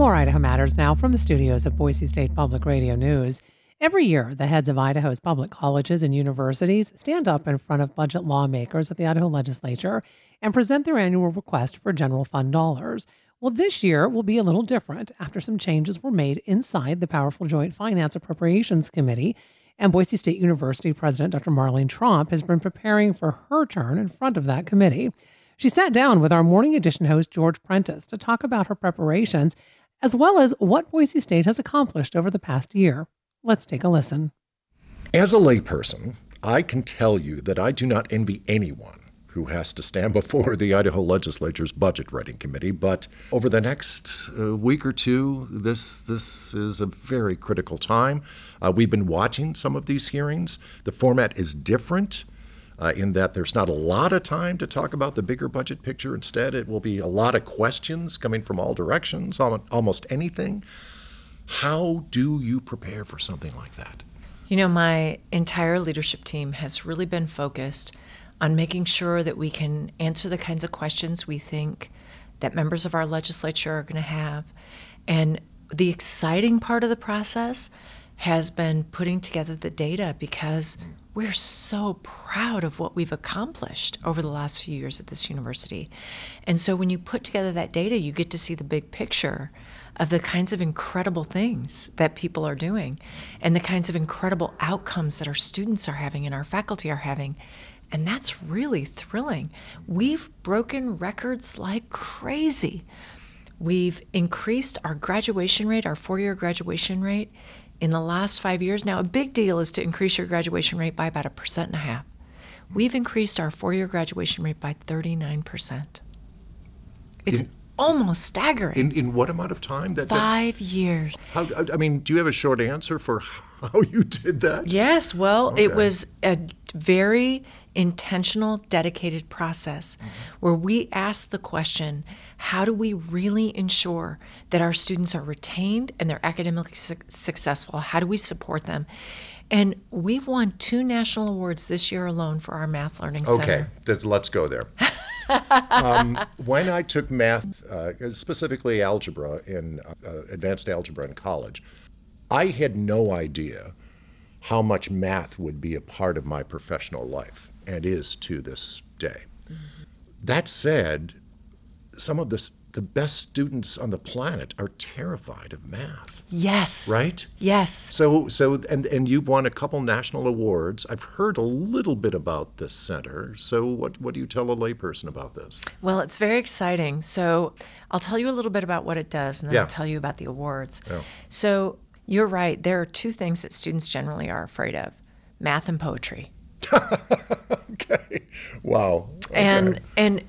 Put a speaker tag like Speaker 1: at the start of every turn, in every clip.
Speaker 1: More Idaho Matters now from the studios of Boise State Public Radio News. Every year, the heads of Idaho's public colleges and universities stand up in front of budget lawmakers at the Idaho legislature and present their annual request for general fund dollars. Well, this year will be a little different after some changes were made inside the powerful Joint Finance Appropriations Committee. And Boise State University President Dr. Marlene Tromp has been preparing for her turn in front of that committee. She sat down with our morning edition host, George Prentice, to talk about her preparations, as well as what Boise State has accomplished over the past year. Let's take a listen.
Speaker 2: As a layperson, I can tell you that I do not envy anyone who has to stand before the Idaho legislature's budget writing committee. But over the next uh, week or two, this this is a very critical time. Uh, we've been watching some of these hearings. The format is different. Uh, in that there's not a lot of time to talk about the bigger budget picture. Instead, it will be a lot of questions coming from all directions, almost anything. How do you prepare for something like that?
Speaker 3: You know, my entire leadership team has really been focused on making sure that we can answer the kinds of questions we think that members of our legislature are going to have. And the exciting part of the process has been putting together the data because we're so proud of what we've accomplished over the last few years at this university. And so when you put together that data, you get to see the big picture of the kinds of incredible things that people are doing and the kinds of incredible outcomes that our students are having and our faculty are having. And that's really thrilling. We've broken records like crazy. We've increased our graduation rate, our four year graduation rate, in the last five years. Now, a big deal is to increase your graduation rate by about a percent and a half. We've increased our four year graduation rate by 39%. It's in, almost staggering.
Speaker 2: In, in what amount of time?
Speaker 3: That, Five that, years.
Speaker 2: How, I mean, do you have a short answer for how you did that?
Speaker 3: Yes. Well, okay. it was a very intentional, dedicated process mm-hmm. where we ask the question how do we really ensure that our students are retained and they're academically su- successful? How do we support them? And we've won two national awards this year alone for our math learning
Speaker 2: center. Okay, let's go there. um, when I took math, uh, specifically algebra in uh, advanced algebra in college, I had no idea how much math would be a part of my professional life and is to this day. Mm-hmm. That said, some of the the best students on the planet are terrified of math.
Speaker 3: Yes.
Speaker 2: Right?
Speaker 3: Yes.
Speaker 2: So so and and you've won a couple national awards. I've heard a little bit about this center. So what what do you tell a layperson about this?
Speaker 3: Well, it's very exciting. So I'll tell you a little bit about what it does and then yeah. I'll tell you about the awards. Yeah. So you're right. There are two things that students generally are afraid of. Math and poetry.
Speaker 2: okay. Wow. Okay.
Speaker 3: And and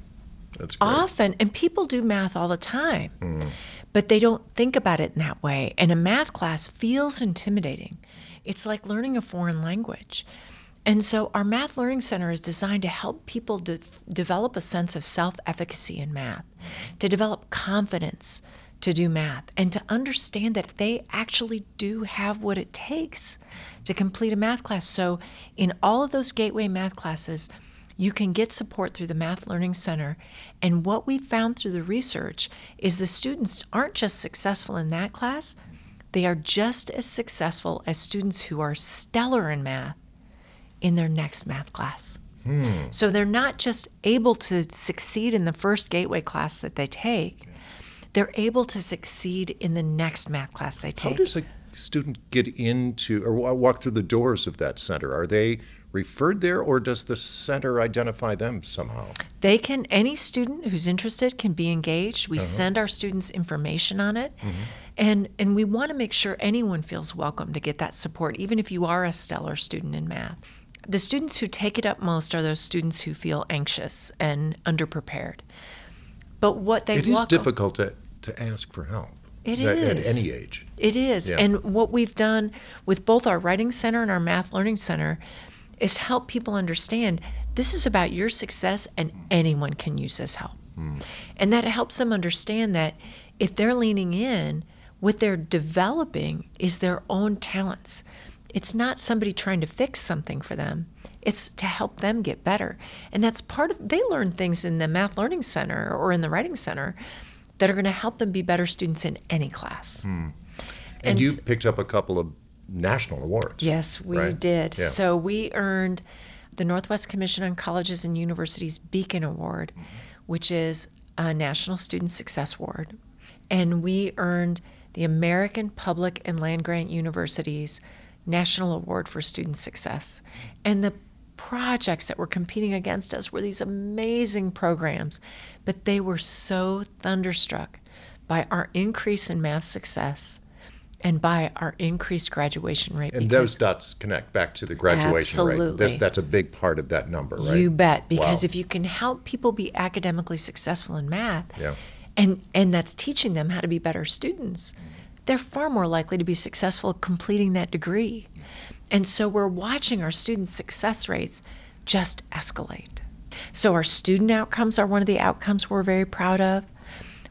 Speaker 3: often, and people do math all the time, mm. but they don't think about it in that way. And a math class feels intimidating. It's like learning a foreign language. And so, our Math Learning Center is designed to help people de- develop a sense of self efficacy in math, to develop confidence to do math, and to understand that they actually do have what it takes to complete a math class. So, in all of those gateway math classes, you can get support through the Math Learning Center. And what we found through the research is the students aren't just successful in that class, they are just as successful as students who are stellar in math in their next math class. Hmm. So they're not just able to succeed in the first gateway class that they take, they're able to succeed in the next math class they take.
Speaker 2: How does a student get into or walk through the doors of that center? Are they referred there, or does the center identify them somehow?
Speaker 3: They can, any student who's interested can be engaged. We uh-huh. send our students information on it. Mm-hmm. And, and we want to make sure anyone feels welcome to get that support, even if you are a stellar student in math. The students who take it up most are those students who feel anxious and underprepared. But what they
Speaker 2: it is difficult to, to ask for help.
Speaker 3: It
Speaker 2: at,
Speaker 3: is
Speaker 2: at any age.
Speaker 3: It is. Yeah. And what we've done with both our writing center and our math learning center is help people understand this is about your success and anyone can use this help. Mm. And that helps them understand that if they're leaning in, what they're developing is their own talents. It's not somebody trying to fix something for them. It's to help them get better. And that's part of they learn things in the math learning center or in the writing center that are going to help them be better students in any class. Hmm.
Speaker 2: And,
Speaker 3: And
Speaker 2: you picked up a couple of national awards.
Speaker 3: Yes, we
Speaker 2: right?
Speaker 3: did.
Speaker 2: Yeah.
Speaker 3: So we earned the Northwest Commission on Colleges and Universities Beacon Award, mm-hmm. which is a National Student Success Award. And we earned the American Public and Land Grant Universities National Award for Student Success. And the projects that were competing against us were these amazing programs, but they were so thunderstruck by our increase in math success and by our increased graduation rate.
Speaker 2: And those dots connect back to the graduation rate. This,
Speaker 3: Absolutely.
Speaker 2: that's a big part of that number, right?
Speaker 3: You bet, because
Speaker 2: Wow.
Speaker 3: if you can help people be academically successful in math,
Speaker 2: Yeah.
Speaker 3: and and that's teaching them how to be better students, they're far more likely to be successful completing that degree. And so we're watching our students' success rates just escalate. So our student outcomes are one of the outcomes we're very proud of.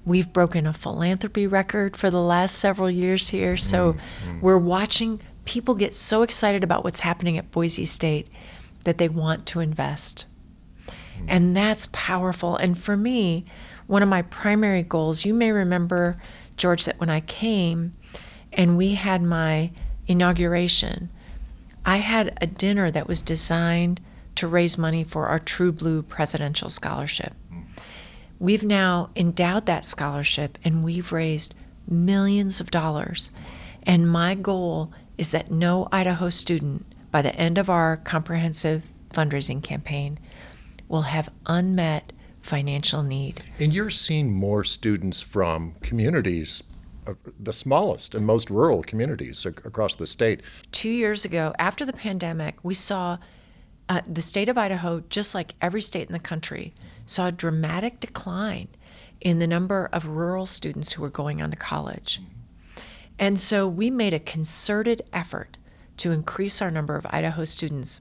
Speaker 3: We've broken a philanthropy record for the last several years here. So mm-hmm. we're watching people get so excited about what's happening at Boise State that they want to invest. Mm-hmm. And that's powerful. And for me, one of my primary goals, you may remember, George, that when I came and we had my inauguration, I had a dinner that was designed to raise money for our True Blue Presidential Scholarship. We've now endowed that scholarship and we've raised millions of dollars. And my goal is that no Idaho student, by the end of our comprehensive fundraising campaign, will have unmet financial need.
Speaker 2: And you're seeing more students from communities, the smallest and most rural communities across the state.
Speaker 3: Two years ago, after the pandemic, we saw uh, the state of Idaho, just like every state in the country, saw a dramatic decline in the number of rural students who were going on to college. And so we made a concerted effort to increase our number of Idaho students.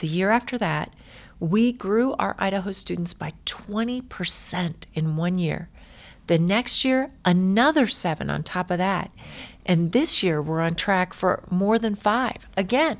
Speaker 3: The year after that, we grew our Idaho students by 20% in one year. The next year, another seven on top of that. And this year, we're on track for more than five again.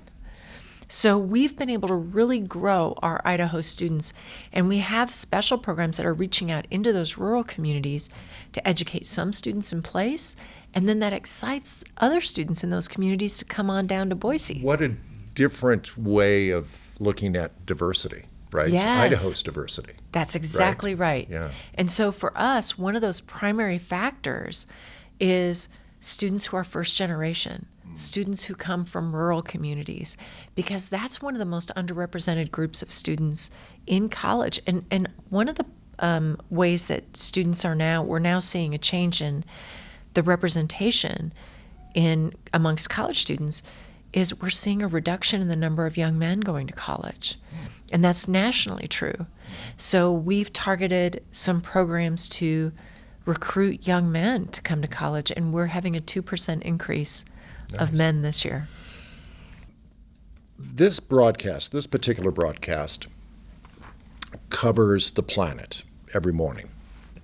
Speaker 3: So we've been able to really grow our Idaho students, and we have special programs that are reaching out into those rural communities to educate some students in place, and then that excites other students in those communities to come on down to Boise.
Speaker 2: What a different way of looking at diversity, right?
Speaker 3: Yes.
Speaker 2: Idaho's diversity.
Speaker 3: That's exactly right.
Speaker 2: Yeah.
Speaker 3: And so for us, one of those primary factors is students who are first generation, students who come from rural communities, because that's one of the most underrepresented groups of students in college. And and one of the um, ways that students are now we're now seeing a change in the representation in amongst college students is we're seeing a reduction in the number of young men going to college. And that's nationally true. So we've targeted some programs to recruit young men to come to college, and we're having a 2% increase of men this year.
Speaker 2: This broadcast, this particular broadcast, covers the planet every morning.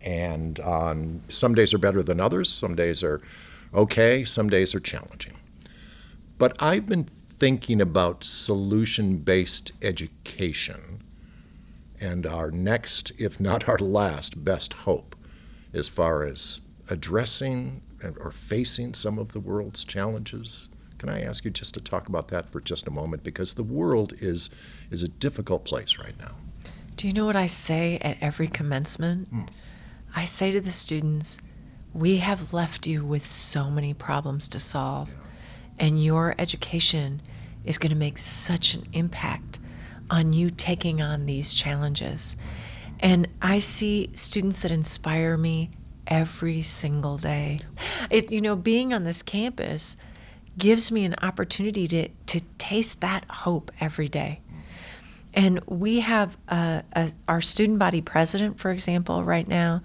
Speaker 2: And on some days are better than others, some days are okay, some days are challenging. But I've been thinking about solution based education and our next, if not our last, best hope as far as addressing or facing some of the world's challenges. Can I ask you just to talk about that for just a moment? Because the world is, is a difficult place right now.
Speaker 3: Do you know what I say at every commencement? Hmm. I say to the students, we have left you with so many problems to solve, and your education is going to make such an impact on you taking on these challenges. And I see students that inspire me every single day. It, you know, being on this campus gives me an opportunity to, to taste that hope every day. And we have uh, a, our student body president, for example, right now,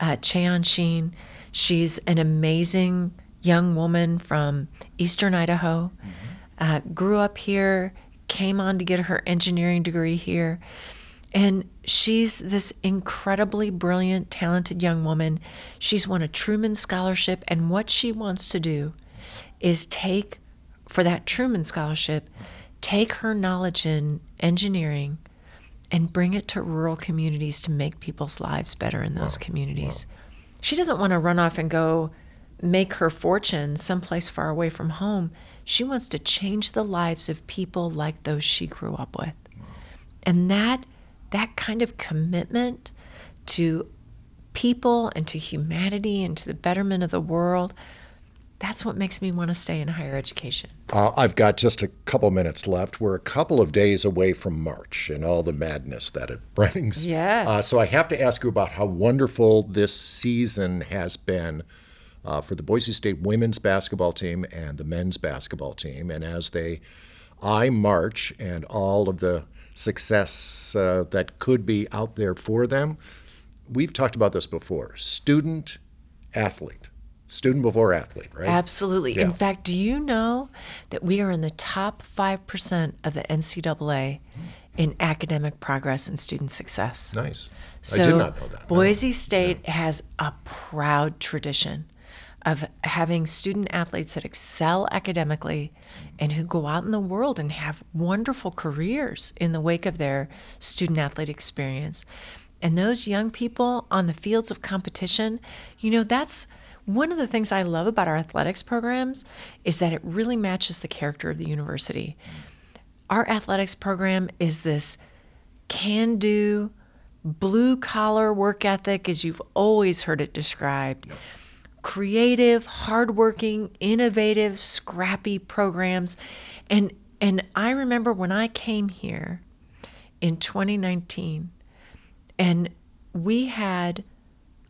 Speaker 3: uh, Cheon Sheen. She's an amazing young woman from Eastern Idaho. Uh, grew up here, came on to get her engineering degree here. And she's this incredibly brilliant, talented young woman. She's won a Truman Scholarship, and what she wants to do is take, for that Truman Scholarship, take her knowledge in engineering and bring it to rural communities to make people's lives better in those communities. She doesn't want to run off and go make her fortune someplace far away from home. She wants to change the lives of people like those she grew up with. And that that kind of commitment to people and to humanity and to the betterment of the world, that's what makes me want to stay in higher education.
Speaker 2: Uh, I've got just a couple minutes left. We're a couple of days away from March and all the madness that it brings.
Speaker 3: Yes.
Speaker 2: Uh, so I have to ask you about how wonderful this season has been uh, for the Boise State women's basketball team and the men's basketball team. And as they eye March and all of the success uh, that could be out there for them, we've talked about this before student athlete student before athlete, right?
Speaker 3: Absolutely.
Speaker 2: Yeah.
Speaker 3: In fact, do you know that we are in the top 5% of the NCAA in academic progress and student success?
Speaker 2: Nice.
Speaker 3: So
Speaker 2: I did not know that.
Speaker 3: Boise State has a proud tradition of having student athletes that excel academically and who go out in the world and have wonderful careers in the wake of their student athlete experience. And those young people on the fields of competition, you know, that's one of the things I love about our athletics programs is that it really matches the character of the university. Our athletics program is this can do, blue collar work ethic, as you've always heard it described. Creative, hardworking, innovative, scrappy programs. And and I remember when I came here in 2019 and we had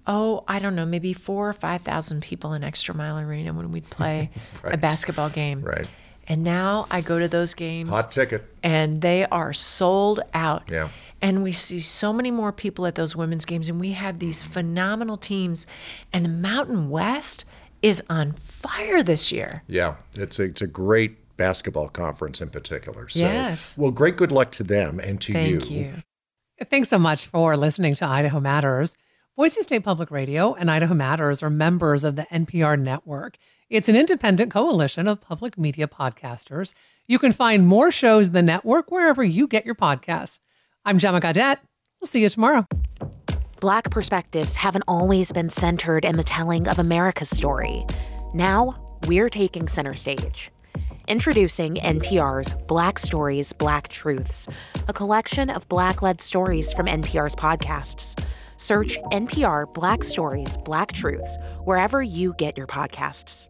Speaker 3: oh, I don't know, maybe four or 5,000 people in Extra Mile Arena when we'd play a basketball game.
Speaker 2: Right.
Speaker 3: And now I go to those games
Speaker 2: Hot ticket.
Speaker 3: and they are sold out.
Speaker 2: Yeah.
Speaker 3: And we see so many more people at those women's games, and we have these phenomenal teams. And the Mountain West is on fire this year.
Speaker 2: Yeah, it's a, it's a great basketball conference in particular. So,
Speaker 3: Yes.
Speaker 2: Well, great good luck to them and to you.
Speaker 3: Thank you.
Speaker 1: Thanks so much for listening to Idaho Matters. Boise State Public Radio and Idaho Matters are members of the NPR network. It's an independent coalition of public media podcasters. You can find more shows in the network wherever you get your podcasts. I'm Gemma Gaudette. We'll see you tomorrow.
Speaker 4: Black perspectives haven't always been centered in the telling of America's story. Now, we're taking center stage. Introducing NPR's Black Stories, Black Truths, a collection of Black led stories from NPR's podcasts. Search NPR Black Stories, Black Truths wherever you get your podcasts.